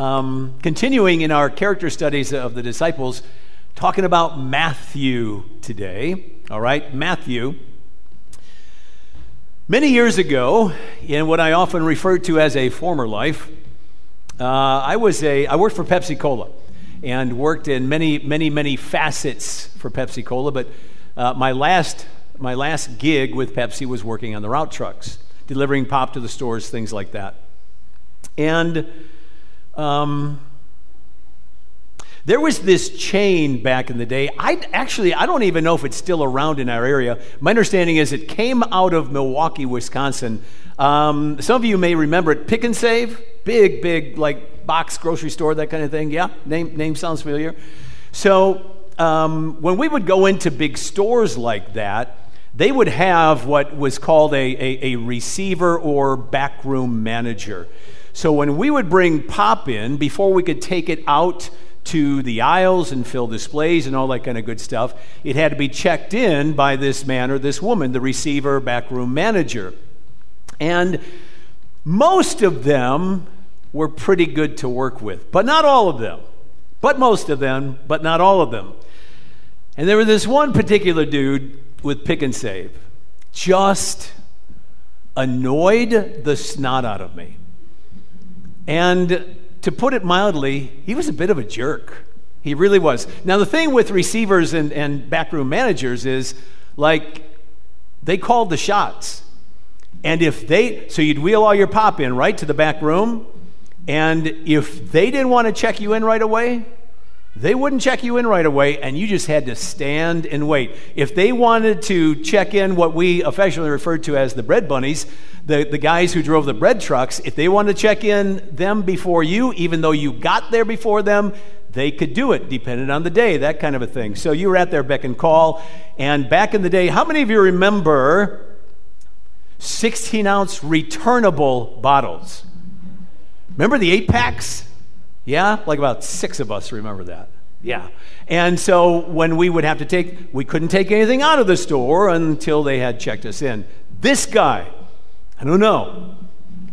um, continuing in our character studies of the disciples, talking about Matthew today. All right, Matthew. Many years ago, in what I often refer to as a former life, uh, I was a I worked for Pepsi Cola, and worked in many many many facets for Pepsi Cola. But uh, my last my last gig with Pepsi was working on the route trucks, delivering pop to the stores, things like that. And um, there was this chain back in the day. I actually I don't even know if it's still around in our area. My understanding is it came out of Milwaukee, Wisconsin. Um, some of you may remember it. Pick and Save, big, big like box grocery store, that kind of thing. Yeah, name name sounds familiar. So um, when we would go into big stores like that, they would have what was called a, a, a receiver or backroom manager. So when we would bring pop in, before we could take it out to the aisles and fill displays and all that kind of good stuff, it had to be checked in by this man or this woman, the receiver, backroom manager. And most of them were pretty good to work with, but not all of them. But most of them, but not all of them. And there was this one particular dude with Pick and Save, just annoyed the snot out of me. And to put it mildly, he was a bit of a jerk. He really was. Now, the thing with receivers and, and backroom managers is like they called the shots. And if they, so you'd wheel all your pop in right to the back room, and if they didn't want to check you in right away, they wouldn't check you in right away, and you just had to stand and wait. If they wanted to check in what we affectionately referred to as the bread bunnies, the, the guys who drove the bread trucks, if they wanted to check in them before you, even though you got there before them, they could do it, depending on the day, that kind of a thing. So you were at their beck and call. And back in the day, how many of you remember 16 ounce returnable bottles? Remember the eight packs? Yeah, like about six of us remember that. Yeah. And so when we would have to take, we couldn't take anything out of the store until they had checked us in. This guy, I don't know,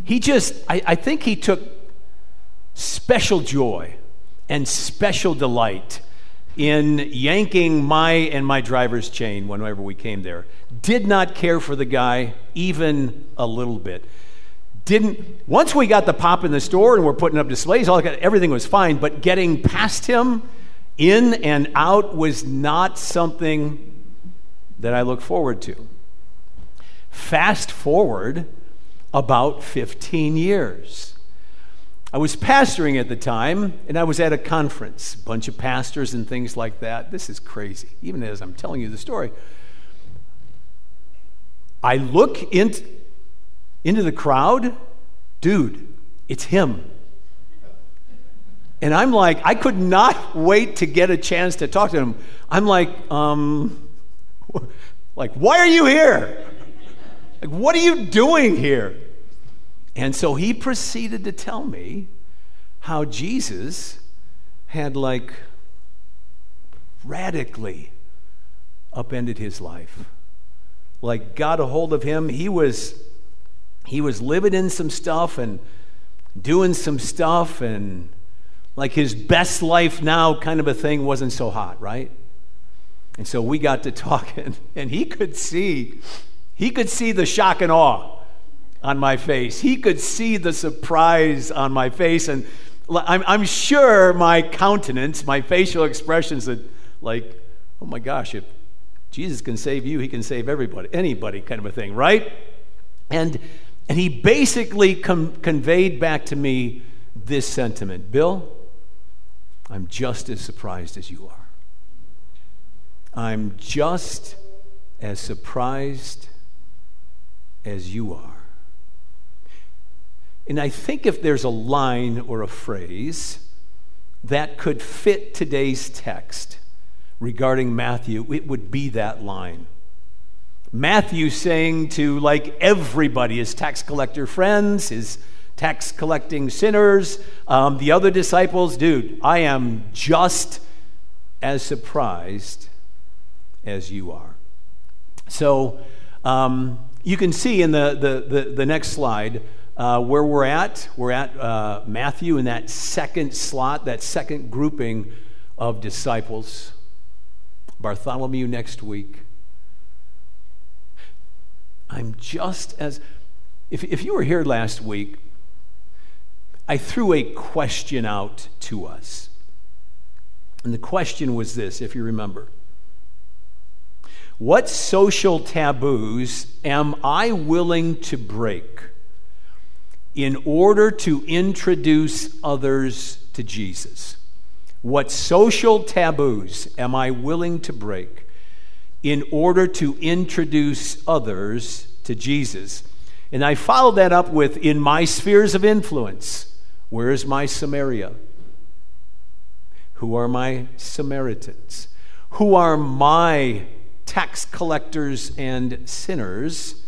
he just, I, I think he took special joy and special delight in yanking my and my driver's chain whenever we came there. Did not care for the guy even a little bit didn't once we got the pop in the store and we're putting up displays all everything was fine but getting past him in and out was not something that i look forward to. Fast forward about 15 years. I was pastoring at the time and i was at a conference a bunch of pastors and things like that. This is crazy even as i'm telling you the story. I look into into the crowd, dude, it's him. And I'm like, I could not wait to get a chance to talk to him. I'm like, um, like, why are you here? Like, what are you doing here? And so he proceeded to tell me how Jesus had like radically upended his life. Like got a hold of him. He was he was living in some stuff and doing some stuff and like his best life now kind of a thing wasn't so hot, right? And so we got to talking and he could see he could see the shock and awe on my face. He could see the surprise on my face and I'm, I'm sure my countenance, my facial expressions that like, oh my gosh, if Jesus can save you, he can save everybody, anybody kind of a thing, right? And and he basically com- conveyed back to me this sentiment Bill, I'm just as surprised as you are. I'm just as surprised as you are. And I think if there's a line or a phrase that could fit today's text regarding Matthew, it would be that line. Matthew saying to like everybody, his tax collector friends, his tax collecting sinners, um, the other disciples, dude, I am just as surprised as you are. So um, you can see in the, the, the, the next slide uh, where we're at. We're at uh, Matthew in that second slot, that second grouping of disciples. Bartholomew next week. I'm just as. If, if you were here last week, I threw a question out to us. And the question was this, if you remember What social taboos am I willing to break in order to introduce others to Jesus? What social taboos am I willing to break in order to introduce others to Jesus? And I followed that up with in my spheres of influence, where is my Samaria? Who are my Samaritans? Who are my tax collectors and sinners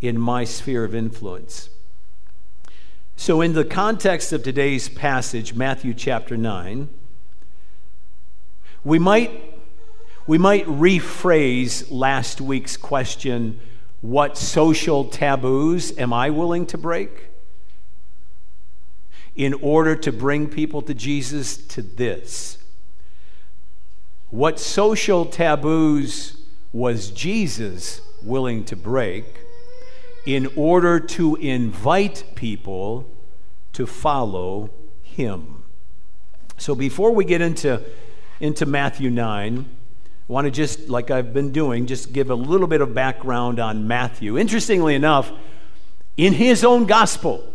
in my sphere of influence? So, in the context of today's passage, Matthew chapter 9, we might, we might rephrase last week's question what social taboos am I willing to break in order to bring people to Jesus? To this. What social taboos was Jesus willing to break in order to invite people to follow him? So before we get into into Matthew 9. I want to just, like I've been doing, just give a little bit of background on Matthew. Interestingly enough, in his own gospel,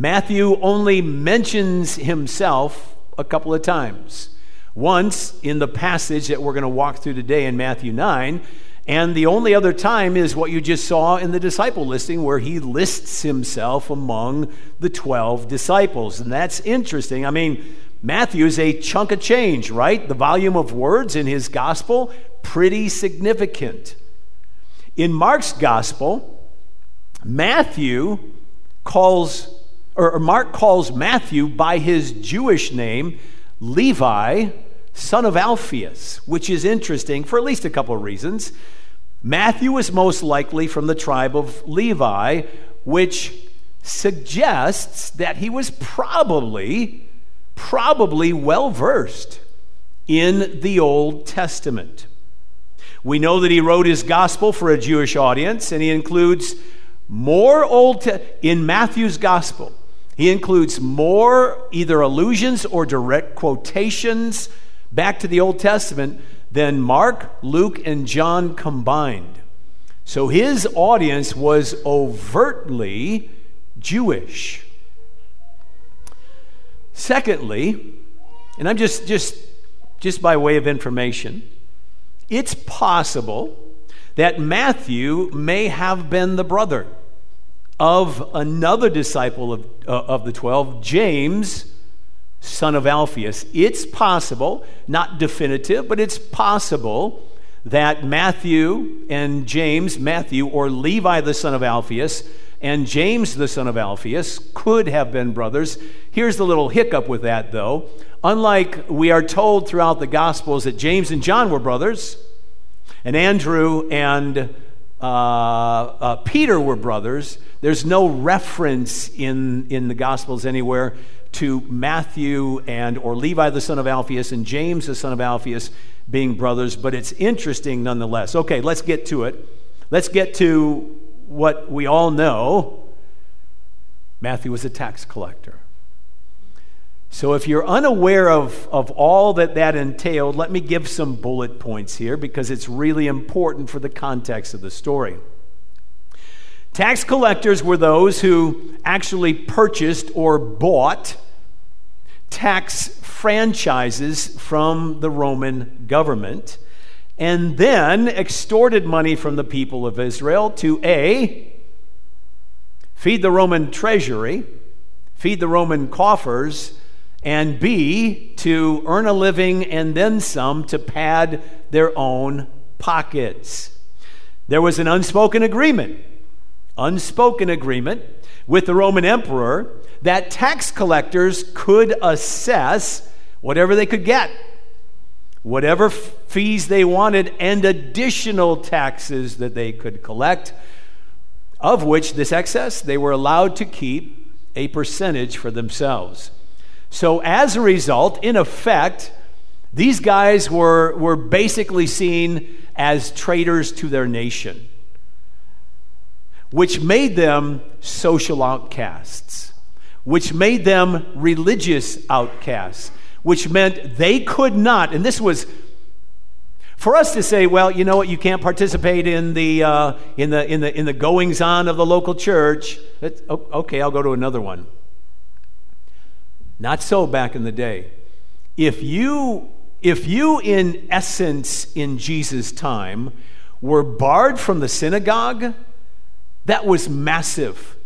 Matthew only mentions himself a couple of times. Once in the passage that we're going to walk through today in Matthew 9, and the only other time is what you just saw in the disciple listing, where he lists himself among the 12 disciples. And that's interesting. I mean, Matthew is a chunk of change, right? The volume of words in his gospel, pretty significant. In Mark's gospel, Matthew calls, or Mark calls Matthew by his Jewish name, Levi, son of Alphaeus, which is interesting for at least a couple of reasons. Matthew is most likely from the tribe of Levi, which suggests that he was probably probably well versed in the Old Testament. We know that he wrote his gospel for a Jewish audience, and he includes more Old Te- in Matthew's gospel. He includes more either allusions or direct quotations back to the Old Testament than Mark, Luke, and John combined. So his audience was overtly Jewish. Secondly, and I'm just, just, just by way of information, it's possible that Matthew may have been the brother of another disciple of, uh, of the 12, James, son of Alphaeus. It's possible, not definitive, but it's possible that Matthew and James, Matthew or Levi, the son of Alphaeus, and James, the son of Alphaeus, could have been brothers. Here's the little hiccup with that, though. Unlike we are told throughout the Gospels that James and John were brothers, and Andrew and uh, uh, Peter were brothers, there's no reference in, in the Gospels anywhere to Matthew and or Levi the son of Alphaeus and James the son of Alphaeus being brothers, but it's interesting nonetheless. Okay, let's get to it. Let's get to what we all know Matthew was a tax collector. So, if you're unaware of, of all that that entailed, let me give some bullet points here because it's really important for the context of the story. Tax collectors were those who actually purchased or bought tax franchises from the Roman government and then extorted money from the people of Israel to A, feed the Roman treasury, feed the Roman coffers, and B, to earn a living and then some to pad their own pockets. There was an unspoken agreement, unspoken agreement with the Roman emperor that tax collectors could assess whatever they could get whatever fees they wanted and additional taxes that they could collect of which this excess they were allowed to keep a percentage for themselves. So, as a result, in effect, these guys were, were basically seen as traitors to their nation, which made them social outcasts, which made them religious outcasts, which meant they could not, and this was for us to say, well, you know what, you can't participate in the, uh, in the, in the, in the goings on of the local church. okay, I'll go to another one. Not so back in the day. If you, if you in essence, in Jesus' time, were barred from the synagogue, that was massive.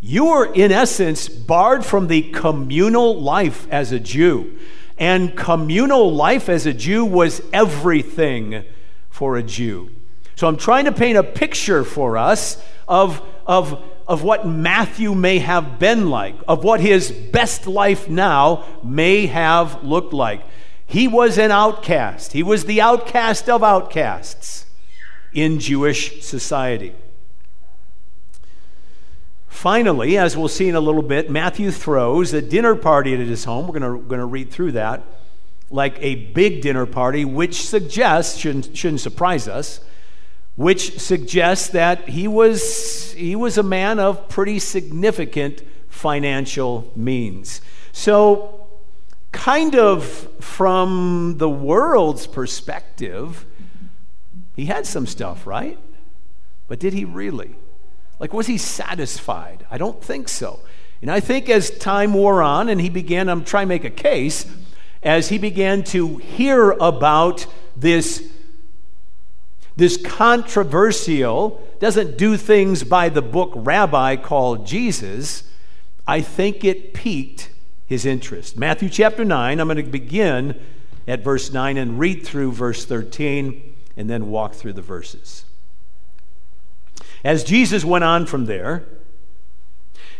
You were, in essence, barred from the communal life as a Jew. And communal life as a Jew was everything for a Jew. So I'm trying to paint a picture for us of, of, of what Matthew may have been like, of what his best life now may have looked like. He was an outcast, he was the outcast of outcasts in Jewish society. Finally, as we'll see in a little bit, Matthew throws a dinner party at his home. We're going to read through that like a big dinner party, which suggests, shouldn't, shouldn't surprise us, which suggests that he was, he was a man of pretty significant financial means. So, kind of from the world's perspective, he had some stuff, right? But did he really? Like, was he satisfied? I don't think so. And I think as time wore on and he began, I'm trying to make a case, as he began to hear about this, this controversial, doesn't do things by the book rabbi called Jesus, I think it piqued his interest. Matthew chapter 9, I'm going to begin at verse 9 and read through verse 13 and then walk through the verses. As Jesus went on from there,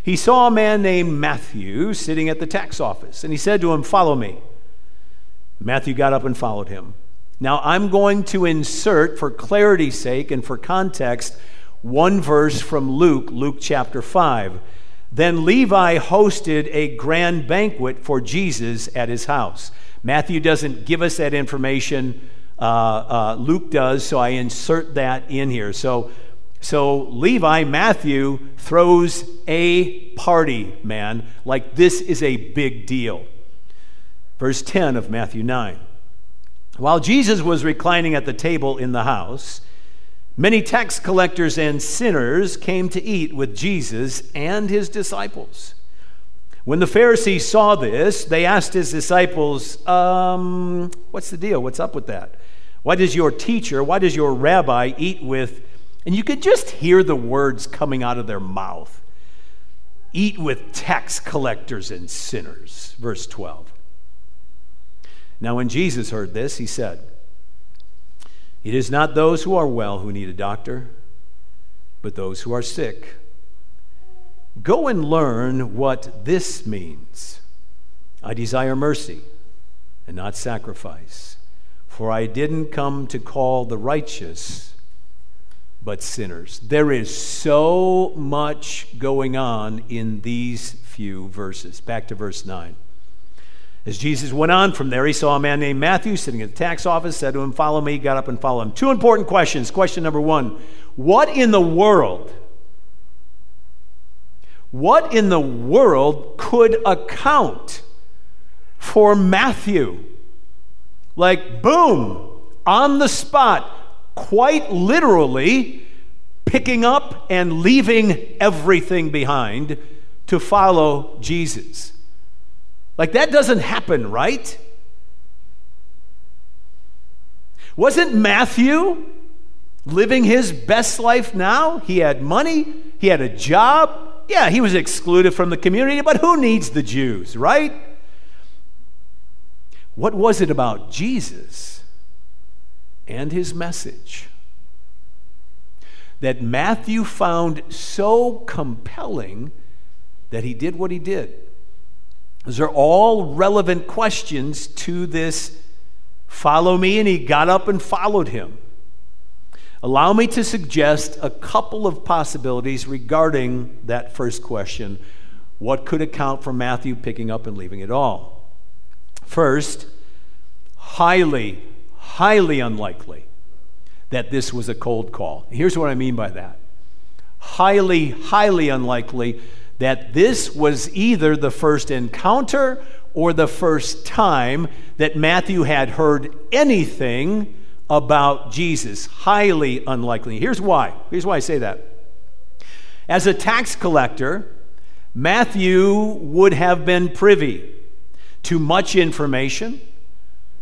he saw a man named Matthew sitting at the tax office, and he said to him, Follow me. Matthew got up and followed him. Now, I'm going to insert, for clarity's sake and for context, one verse from Luke, Luke chapter 5. Then Levi hosted a grand banquet for Jesus at his house. Matthew doesn't give us that information, uh, uh, Luke does, so I insert that in here. So so Levi, Matthew, throws a party, man, like this is a big deal. Verse 10 of Matthew 9. While Jesus was reclining at the table in the house, many tax collectors and sinners came to eat with Jesus and his disciples. When the Pharisees saw this, they asked his disciples, um, What's the deal? What's up with that? Why does your teacher, why does your rabbi eat with and you could just hear the words coming out of their mouth eat with tax collectors and sinners. Verse 12. Now, when Jesus heard this, he said, It is not those who are well who need a doctor, but those who are sick. Go and learn what this means. I desire mercy and not sacrifice, for I didn't come to call the righteous but sinners. There is so much going on in these few verses. Back to verse 9. As Jesus went on from there, he saw a man named Matthew sitting at the tax office, said to him, Follow me. He got up and followed him. Two important questions. Question number one What in the world? What in the world could account for Matthew? Like, boom, on the spot, quite literally picking up and leaving everything behind to follow Jesus. Like that doesn't happen, right? Wasn't Matthew living his best life now? He had money, he had a job. Yeah, he was excluded from the community, but who needs the Jews, right? What was it about Jesus and his message that Matthew found so compelling that he did what he did. Those are all relevant questions to this follow me, and he got up and followed him. allow me to suggest a couple of possibilities regarding that first question what could account for Matthew picking up and leaving it all? First, highly, highly unlikely that this was a cold call. Here's what I mean by that highly, highly unlikely that this was either the first encounter or the first time that Matthew had heard anything about Jesus. Highly unlikely. Here's why. Here's why I say that. As a tax collector, Matthew would have been privy to much information,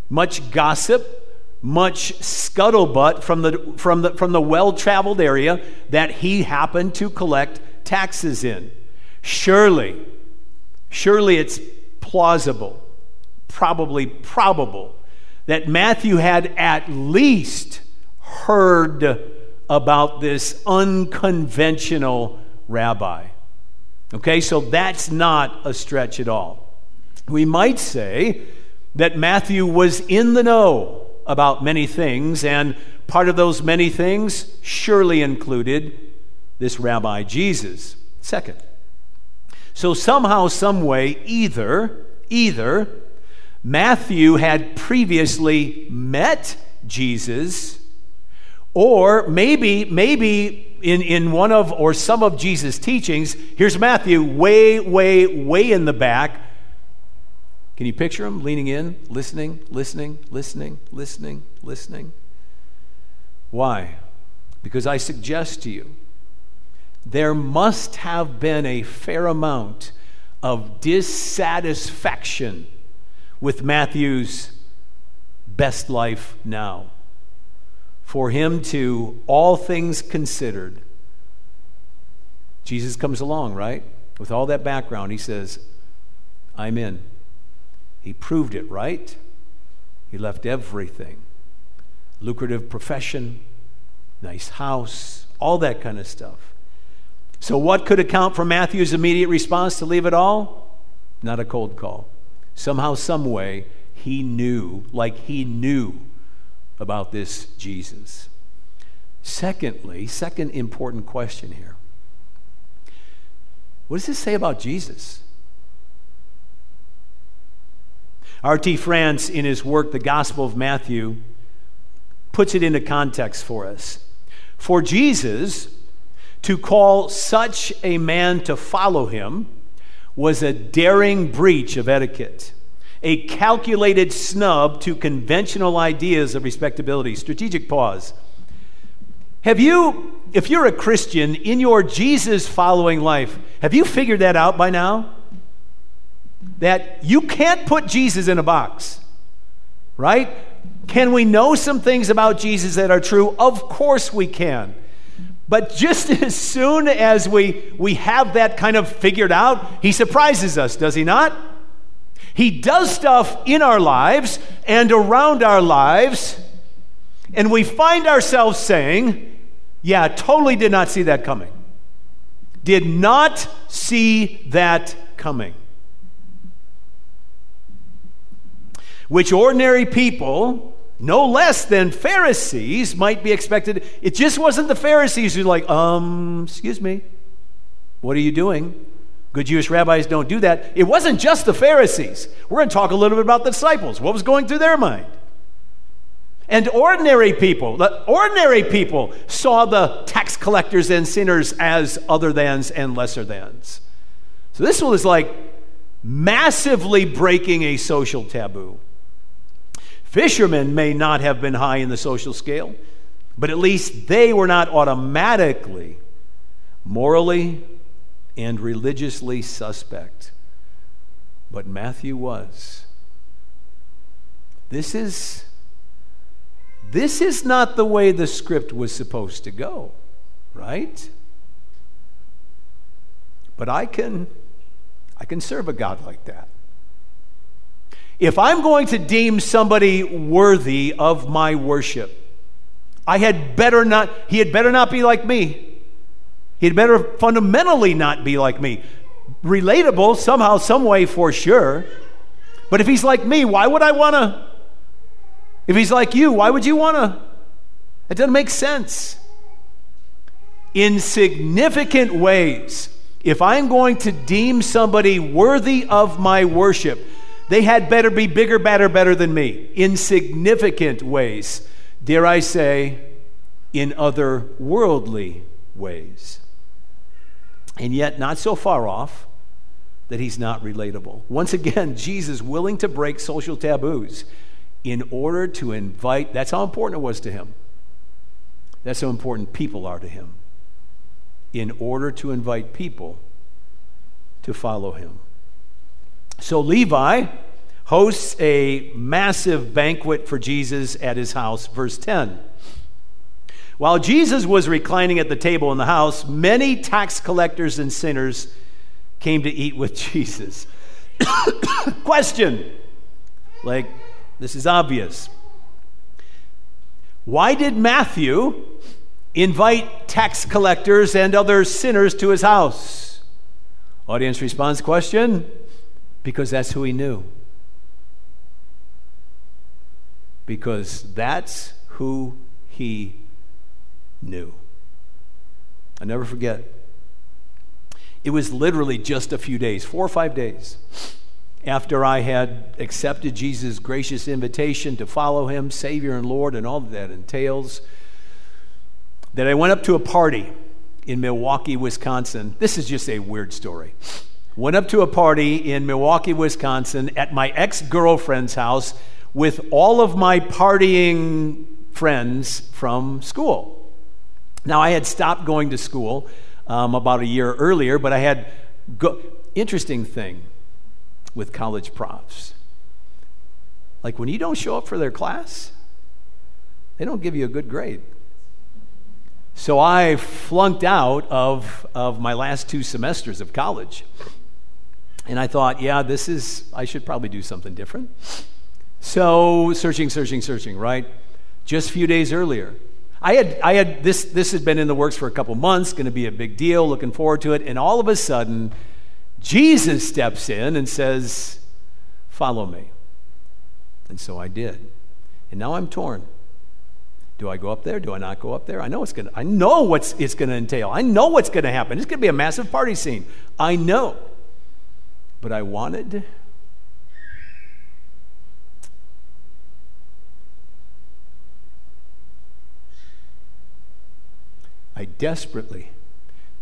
much gossip, much scuttlebutt from the, from the, from the well traveled area that he happened to collect taxes in. Surely, surely it's plausible, probably probable, that Matthew had at least heard about this unconventional rabbi. Okay, so that's not a stretch at all. We might say that Matthew was in the know about many things, and part of those many things surely included this rabbi Jesus. Second, so somehow, some way, either, either Matthew had previously met Jesus, or maybe, maybe in, in one of or some of Jesus' teachings, here's Matthew way, way, way in the back. Can you picture him leaning in, listening, listening, listening, listening, listening? Why? Because I suggest to you, there must have been a fair amount of dissatisfaction with Matthew's best life now for him to, all things considered, Jesus comes along, right? With all that background, he says, I'm in. He proved it, right? He left everything lucrative profession, nice house, all that kind of stuff. So, what could account for Matthew's immediate response to leave it all? Not a cold call. Somehow, some way, he knew, like he knew about this Jesus. Secondly, second important question here what does this say about Jesus? R.T. France, in his work, The Gospel of Matthew, puts it into context for us. For Jesus to call such a man to follow him was a daring breach of etiquette a calculated snub to conventional ideas of respectability. Strategic pause. Have you, if you're a Christian in your Jesus following life, have you figured that out by now? That you can't put Jesus in a box, right? Can we know some things about Jesus that are true? Of course we can. But just as soon as we, we have that kind of figured out, he surprises us, does he not? He does stuff in our lives and around our lives, and we find ourselves saying, Yeah, totally did not see that coming. Did not see that coming. Which ordinary people, no less than Pharisees, might be expected. It just wasn't the Pharisees who, were like, um, excuse me, what are you doing? Good Jewish rabbis don't do that. It wasn't just the Pharisees. We're going to talk a little bit about the disciples. What was going through their mind? And ordinary people, the ordinary people saw the tax collectors and sinners as other thans and lesser thans. So this was like massively breaking a social taboo. Fishermen may not have been high in the social scale, but at least they were not automatically morally and religiously suspect. But Matthew was. This is this is not the way the script was supposed to go, right? But I can I can serve a God like that. If I'm going to deem somebody worthy of my worship, I had better not he had better not be like me. He'd better fundamentally not be like me. Relatable somehow, some way for sure. But if he's like me, why would I want to? If he's like you, why would you want to? It doesn't make sense. In significant ways, if I'm going to deem somebody worthy of my worship, they had better be bigger, better, better than me. In significant ways, dare I say, in other worldly ways. And yet, not so far off that he's not relatable. Once again, Jesus willing to break social taboos in order to invite, that's how important it was to him. That's how important people are to him. In order to invite people to follow him. So Levi hosts a massive banquet for Jesus at his house, verse 10. While Jesus was reclining at the table in the house, many tax collectors and sinners came to eat with Jesus. Question like, this is obvious. Why did Matthew invite tax collectors and other sinners to his house? Audience response question because that's who he knew. Because that's who he knew. I never forget. It was literally just a few days, four or five days, after I had accepted Jesus' gracious invitation to follow him, Savior and Lord, and all that, that entails, that I went up to a party in Milwaukee, Wisconsin. This is just a weird story. Went up to a party in Milwaukee, Wisconsin at my ex girlfriend's house with all of my partying friends from school. Now, I had stopped going to school um, about a year earlier, but I had go- interesting thing with college profs. Like when you don't show up for their class, they don't give you a good grade. So I flunked out of, of my last two semesters of college. And I thought, yeah, this is, I should probably do something different. So searching, searching, searching, right? Just a few days earlier, I had, I had this, this had been in the works for a couple months, going to be a big deal, looking forward to it. And all of a sudden, Jesus steps in and says, Follow me. And so I did. And now I'm torn. Do I go up there? Do I not go up there? I know it's gonna I know what's it's gonna entail. I know what's gonna happen. It's gonna be a massive party scene. I know. But I wanted I desperately,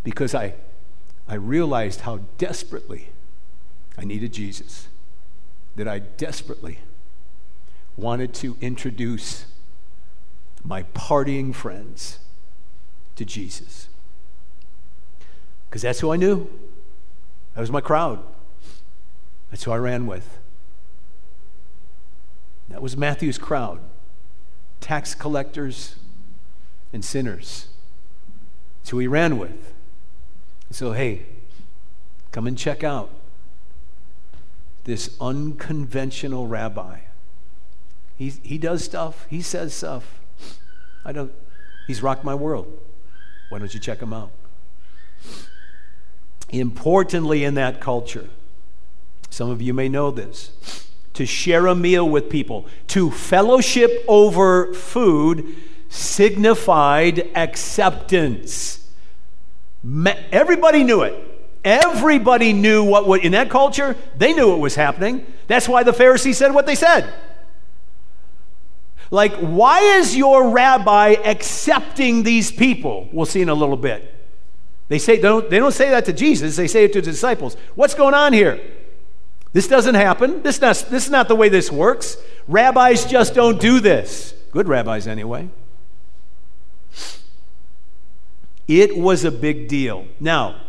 because I, I realized how desperately I needed Jesus, that I desperately wanted to introduce my partying friends to Jesus. Because that's who I knew. That was my crowd. That's who I ran with. That was Matthew's crowd tax collectors and sinners. That's who he ran with. So, hey, come and check out this unconventional rabbi. He, he does stuff, he says stuff. I don't, he's rocked my world. Why don't you check him out? Importantly, in that culture, some of you may know this, to share a meal with people, to fellowship over food signified acceptance. Everybody knew it. Everybody knew what would, in that culture, they knew what was happening. That's why the Pharisees said what they said. Like, why is your rabbi accepting these people? We'll see in a little bit. They, say, they, don't, they don't say that to Jesus, they say it to the disciples. What's going on here? This doesn't happen. This, not, this is not the way this works. Rabbis just don't do this. Good rabbis, anyway. It was a big deal. Now,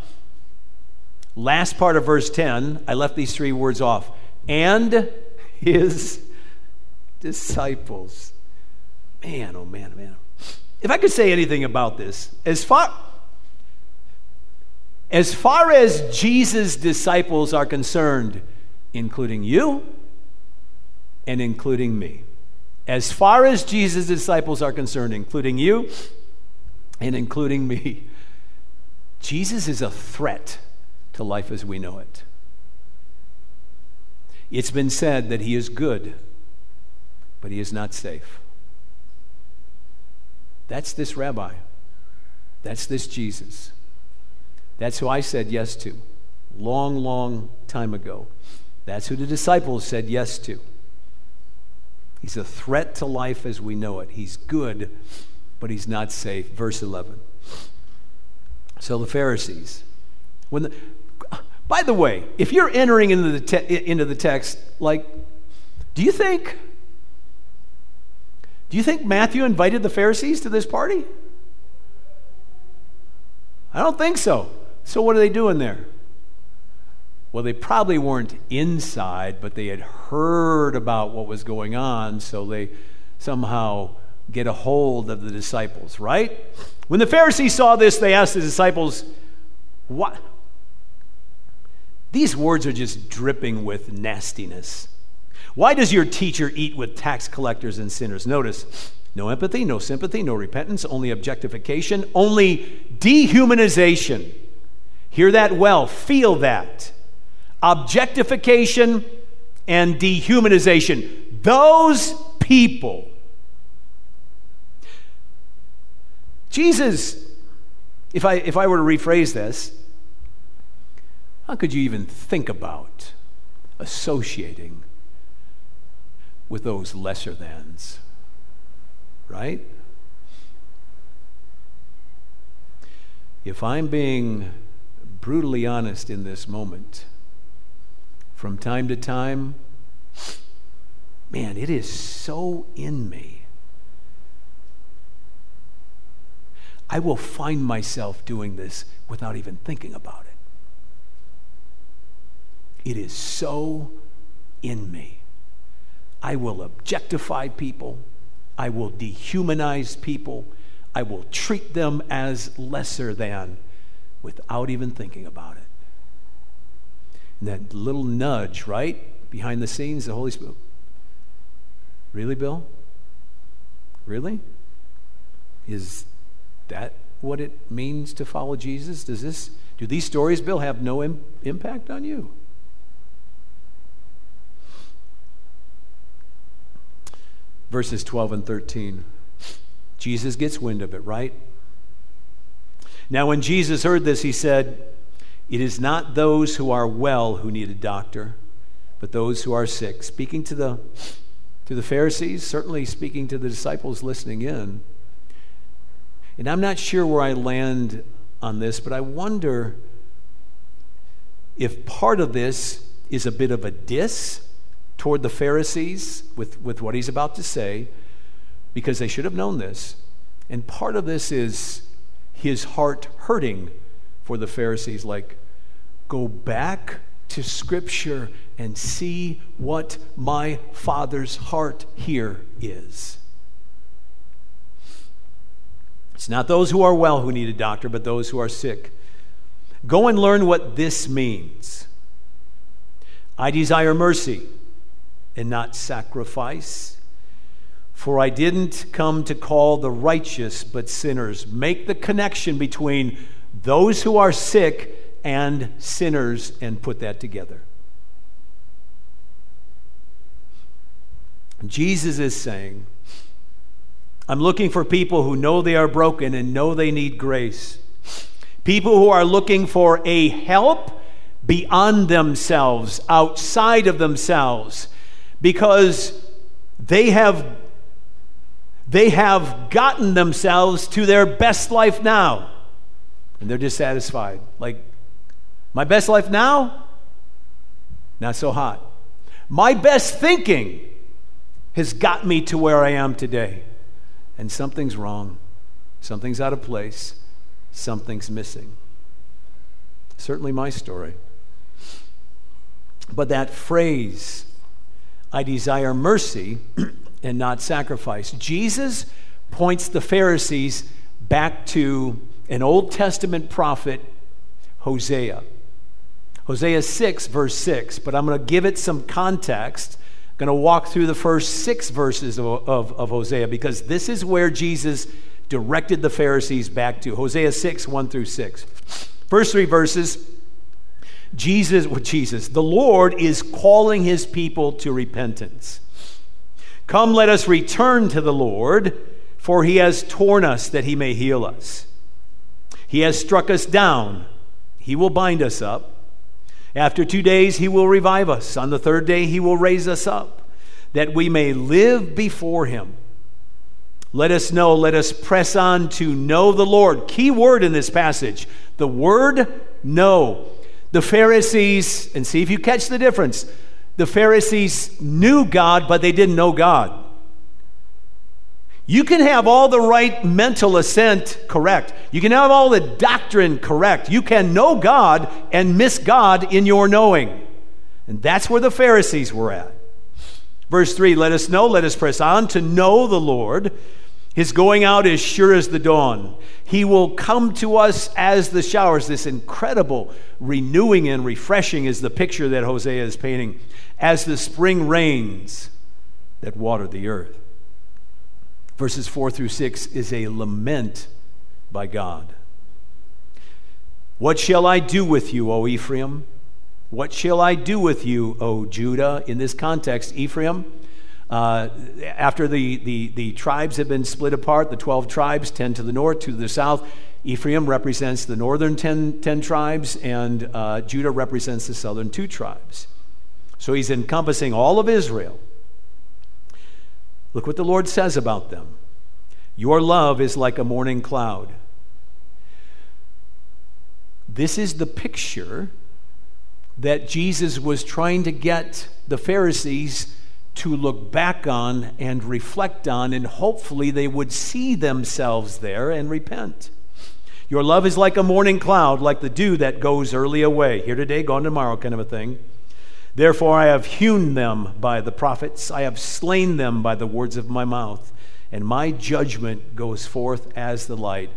last part of verse 10, I left these three words off. And his disciples. Man, oh man, oh man. If I could say anything about this, as far as far as Jesus' disciples are concerned, including you and including me, as far as Jesus' disciples are concerned, including you and including me. Jesus is a threat to life as we know it. It's been said that he is good, but he is not safe. That's this rabbi. That's this Jesus. That's who I said yes to long, long time ago. That's who the disciples said yes to. He's a threat to life as we know it. He's good, but he's not safe. Verse 11. So the Pharisees. When the, by the way, if you're entering into the, te- into the text, like, do you think do you think Matthew invited the Pharisees to this party? I don't think so. So what are they doing there? Well, they probably weren't inside, but they had heard about what was going on, so they somehow get a hold of the disciples, right? When the Pharisees saw this, they asked the disciples, What? These words are just dripping with nastiness. Why does your teacher eat with tax collectors and sinners? Notice, no empathy, no sympathy, no repentance, only objectification, only dehumanization. Hear that well, feel that objectification, and dehumanization. Those people. Jesus, if I, if I were to rephrase this, how could you even think about associating with those lesser thans? Right? If I'm being brutally honest in this moment, from time to time, man, it is so in me. I will find myself doing this without even thinking about it. It is so in me. I will objectify people. I will dehumanize people. I will treat them as lesser than without even thinking about it. That little nudge, right? Behind the scenes, the Holy Spirit. Really, Bill? Really? Is that what it means to follow Jesus? Does this do these stories, Bill, have no Im- impact on you? Verses 12 and 13. Jesus gets wind of it, right? Now, when Jesus heard this, he said, it is not those who are well who need a doctor, but those who are sick. Speaking to the, to the Pharisees, certainly speaking to the disciples listening in. And I'm not sure where I land on this, but I wonder if part of this is a bit of a diss toward the Pharisees with, with what he's about to say, because they should have known this. And part of this is his heart hurting for the Pharisees, like, Go back to Scripture and see what my Father's heart here is. It's not those who are well who need a doctor, but those who are sick. Go and learn what this means. I desire mercy and not sacrifice. For I didn't come to call the righteous, but sinners. Make the connection between those who are sick and sinners and put that together. Jesus is saying, I'm looking for people who know they are broken and know they need grace. People who are looking for a help beyond themselves, outside of themselves, because they have they have gotten themselves to their best life now and they're dissatisfied. Like my best life now, not so hot. My best thinking has got me to where I am today. And something's wrong. Something's out of place. Something's missing. Certainly my story. But that phrase, I desire mercy and not sacrifice, Jesus points the Pharisees back to an Old Testament prophet, Hosea. Hosea 6, verse 6, but I'm going to give it some context. I'm going to walk through the first six verses of, of, of Hosea because this is where Jesus directed the Pharisees back to. Hosea 6, 1 through 6. First three verses Jesus, well, Jesus, the Lord is calling his people to repentance. Come, let us return to the Lord, For he has torn us that he may heal us. He has struck us down. He will bind us up. After two days, he will revive us. On the third day, he will raise us up, that we may live before him. Let us know, let us press on to know the Lord. Key word in this passage the word know. The Pharisees, and see if you catch the difference, the Pharisees knew God, but they didn't know God. You can have all the right mental assent correct. You can have all the doctrine correct. You can know God and miss God in your knowing. And that's where the Pharisees were at. Verse 3 Let us know, let us press on to know the Lord. His going out is sure as the dawn. He will come to us as the showers. This incredible renewing and refreshing is the picture that Hosea is painting, as the spring rains that water the earth. Verses 4 through 6 is a lament by God. What shall I do with you, O Ephraim? What shall I do with you, O Judah? In this context, Ephraim, uh, after the, the, the tribes have been split apart, the 12 tribes, 10 to the north, 2 to the south, Ephraim represents the northern 10, 10 tribes, and uh, Judah represents the southern two tribes. So he's encompassing all of Israel. Look what the Lord says about them. Your love is like a morning cloud. This is the picture that Jesus was trying to get the Pharisees to look back on and reflect on, and hopefully they would see themselves there and repent. Your love is like a morning cloud, like the dew that goes early away. Here today, gone tomorrow, kind of a thing. Therefore, I have hewn them by the prophets, I have slain them by the words of my mouth, and my judgment goes forth as the light.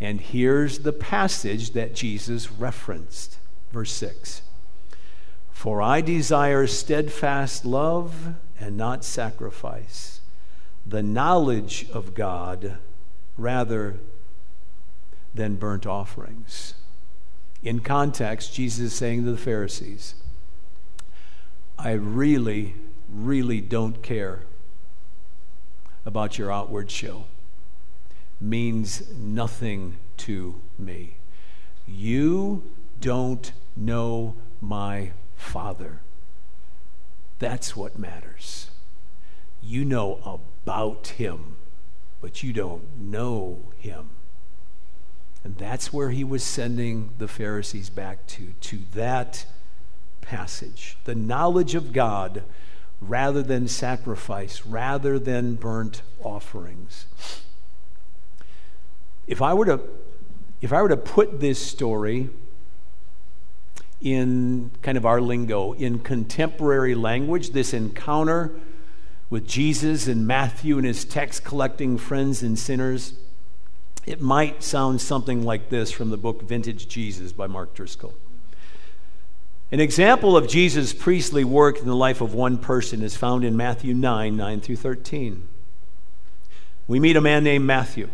And here's the passage that Jesus referenced. Verse 6 For I desire steadfast love and not sacrifice, the knowledge of God rather than burnt offerings. In context, Jesus is saying to the Pharisees, I really, really don't care about your outward show. Means nothing to me. You don't know my Father. That's what matters. You know about him, but you don't know him. And that's where he was sending the Pharisees back to, to that passage. The knowledge of God rather than sacrifice, rather than burnt offerings. If I were to, if I were to put this story in kind of our lingo, in contemporary language, this encounter with Jesus and Matthew and his text collecting friends and sinners, it might sound something like this from the book Vintage Jesus by Mark Driscoll. An example of Jesus' priestly work in the life of one person is found in Matthew 9 9 through 13. We meet a man named Matthew,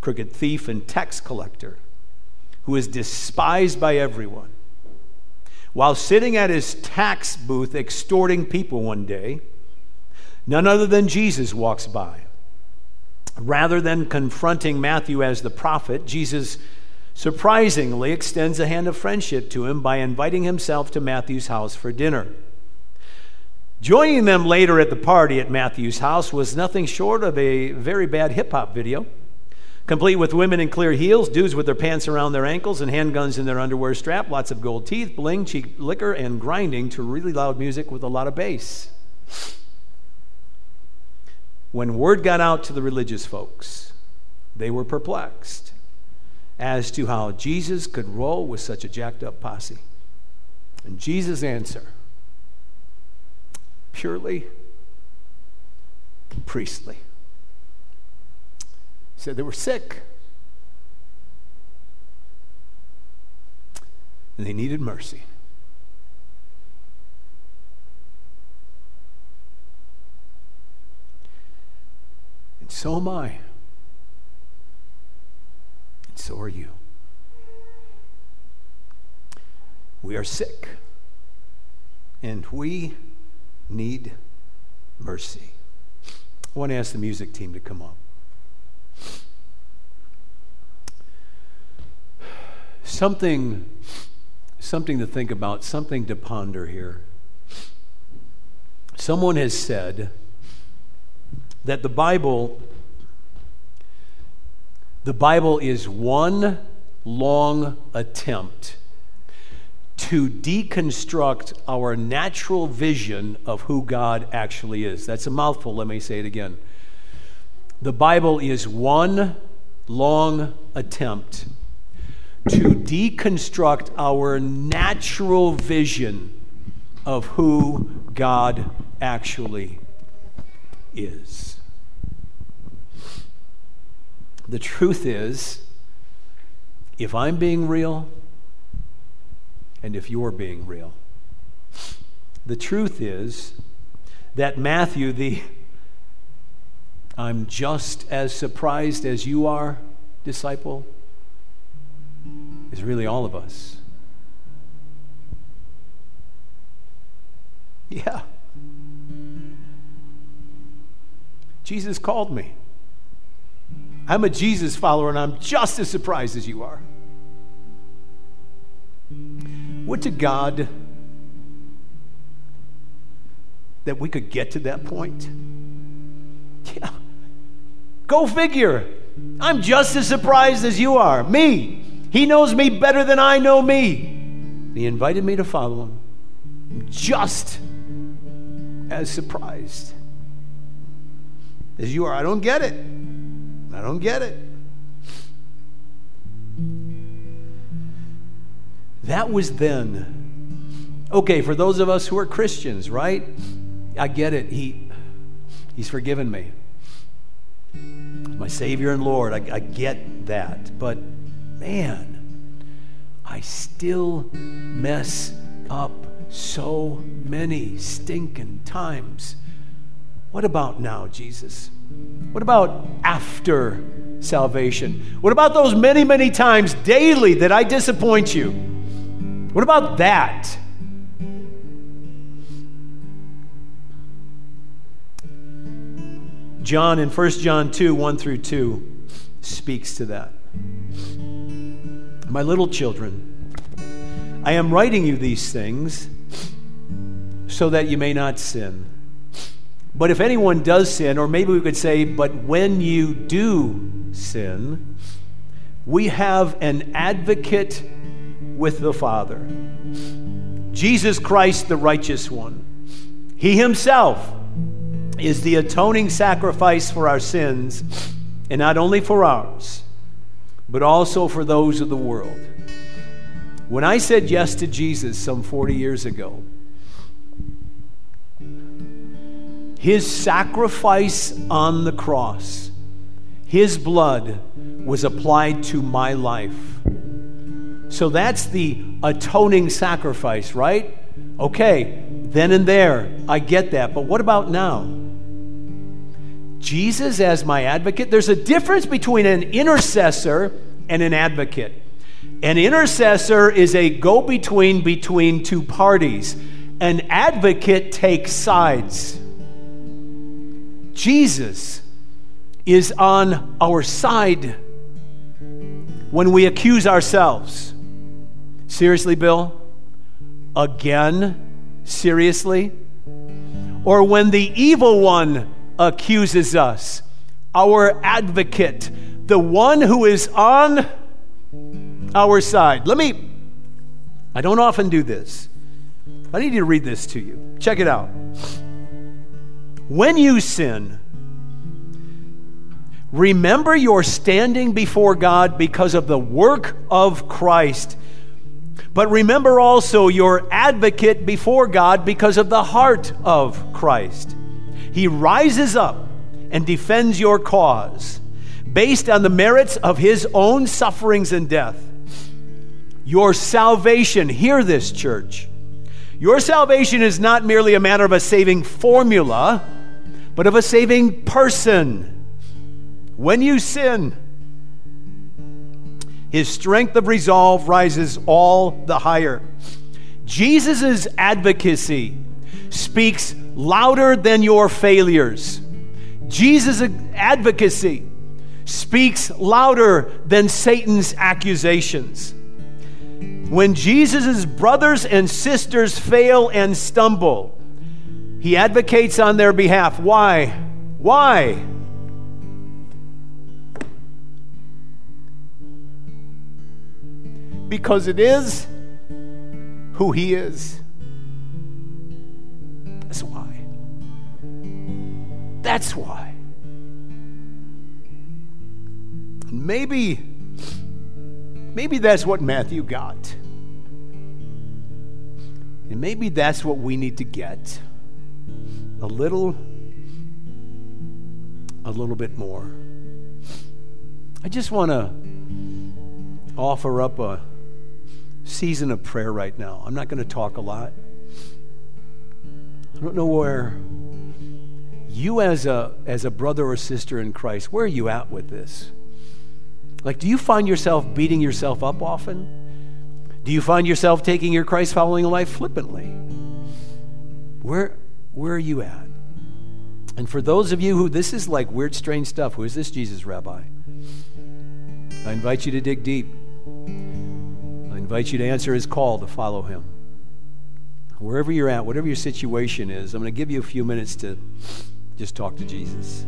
crooked thief and tax collector, who is despised by everyone. While sitting at his tax booth extorting people one day, none other than Jesus walks by. Rather than confronting Matthew as the prophet, Jesus surprisingly extends a hand of friendship to him by inviting himself to Matthew's house for dinner. Joining them later at the party at Matthew's house was nothing short of a very bad hip hop video, complete with women in clear heels, dudes with their pants around their ankles, and handguns in their underwear strap, lots of gold teeth, bling, cheap liquor, and grinding to really loud music with a lot of bass. When word got out to the religious folks, they were perplexed as to how Jesus could roll with such a jacked up posse. And Jesus' answer purely priestly. He said they were sick and they needed mercy. And so am I so are you. We are sick, and we need mercy. I want to ask the music team to come up. Something, something to think about, something to ponder here. Someone has said that the Bible the Bible is one long attempt to deconstruct our natural vision of who God actually is. That's a mouthful, let me say it again. The Bible is one long attempt to deconstruct our natural vision of who God actually is. The truth is, if I'm being real, and if you're being real, the truth is that Matthew, the I'm just as surprised as you are disciple, is really all of us. Yeah. Jesus called me. I'm a Jesus follower and I'm just as surprised as you are. Would to God that we could get to that point? Yeah. Go figure. I'm just as surprised as you are. Me. He knows me better than I know me. He invited me to follow him. I'm just as surprised as you are. I don't get it. I don't get it. That was then. Okay, for those of us who are Christians, right? I get it. He, he's forgiven me. My Savior and Lord. I, I get that. But man, I still mess up so many stinking times. What about now, Jesus? What about after salvation? What about those many, many times daily that I disappoint you? What about that? John in 1 John 2 1 through 2 speaks to that. My little children, I am writing you these things so that you may not sin. But if anyone does sin, or maybe we could say, but when you do sin, we have an advocate with the Father Jesus Christ, the righteous one. He himself is the atoning sacrifice for our sins, and not only for ours, but also for those of the world. When I said yes to Jesus some 40 years ago, his sacrifice on the cross, his blood was applied to my life. So that's the atoning sacrifice, right? Okay, then and there, I get that. But what about now? Jesus as my advocate? There's a difference between an intercessor and an advocate. An intercessor is a go between between two parties. An advocate takes sides. Jesus is on our side when we accuse ourselves. Seriously, Bill? Again? Seriously? Or when the evil one accuses us, our advocate, the one who is on our side. Let me, I don't often do this. I need you to read this to you. Check it out. When you sin, remember your standing before God because of the work of Christ. But remember also your advocate before God because of the heart of Christ. He rises up and defends your cause based on the merits of his own sufferings and death. Your salvation, hear this, church. Your salvation is not merely a matter of a saving formula but of a saving person. When you sin, his strength of resolve rises all the higher. Jesus' advocacy speaks louder than your failures. Jesus' advocacy speaks louder than Satan's accusations. When Jesus' brothers and sisters fail and stumble, he advocates on their behalf. Why? Why? Because it is who he is. That's why. That's why. Maybe, maybe that's what Matthew got. And maybe that's what we need to get a little, a little bit more. I just want to offer up a season of prayer right now. I'm not going to talk a lot. I don't know where you as a as a brother or sister in Christ, where are you at with this? Like do you find yourself beating yourself up often? Do you find yourself taking your Christ following life flippantly? Where where are you at? And for those of you who this is like weird strange stuff, who is this Jesus rabbi? I invite you to dig deep. I invite you to answer his call to follow him wherever you're at, whatever your situation is, I'm going to give you a few minutes to just talk to Jesus.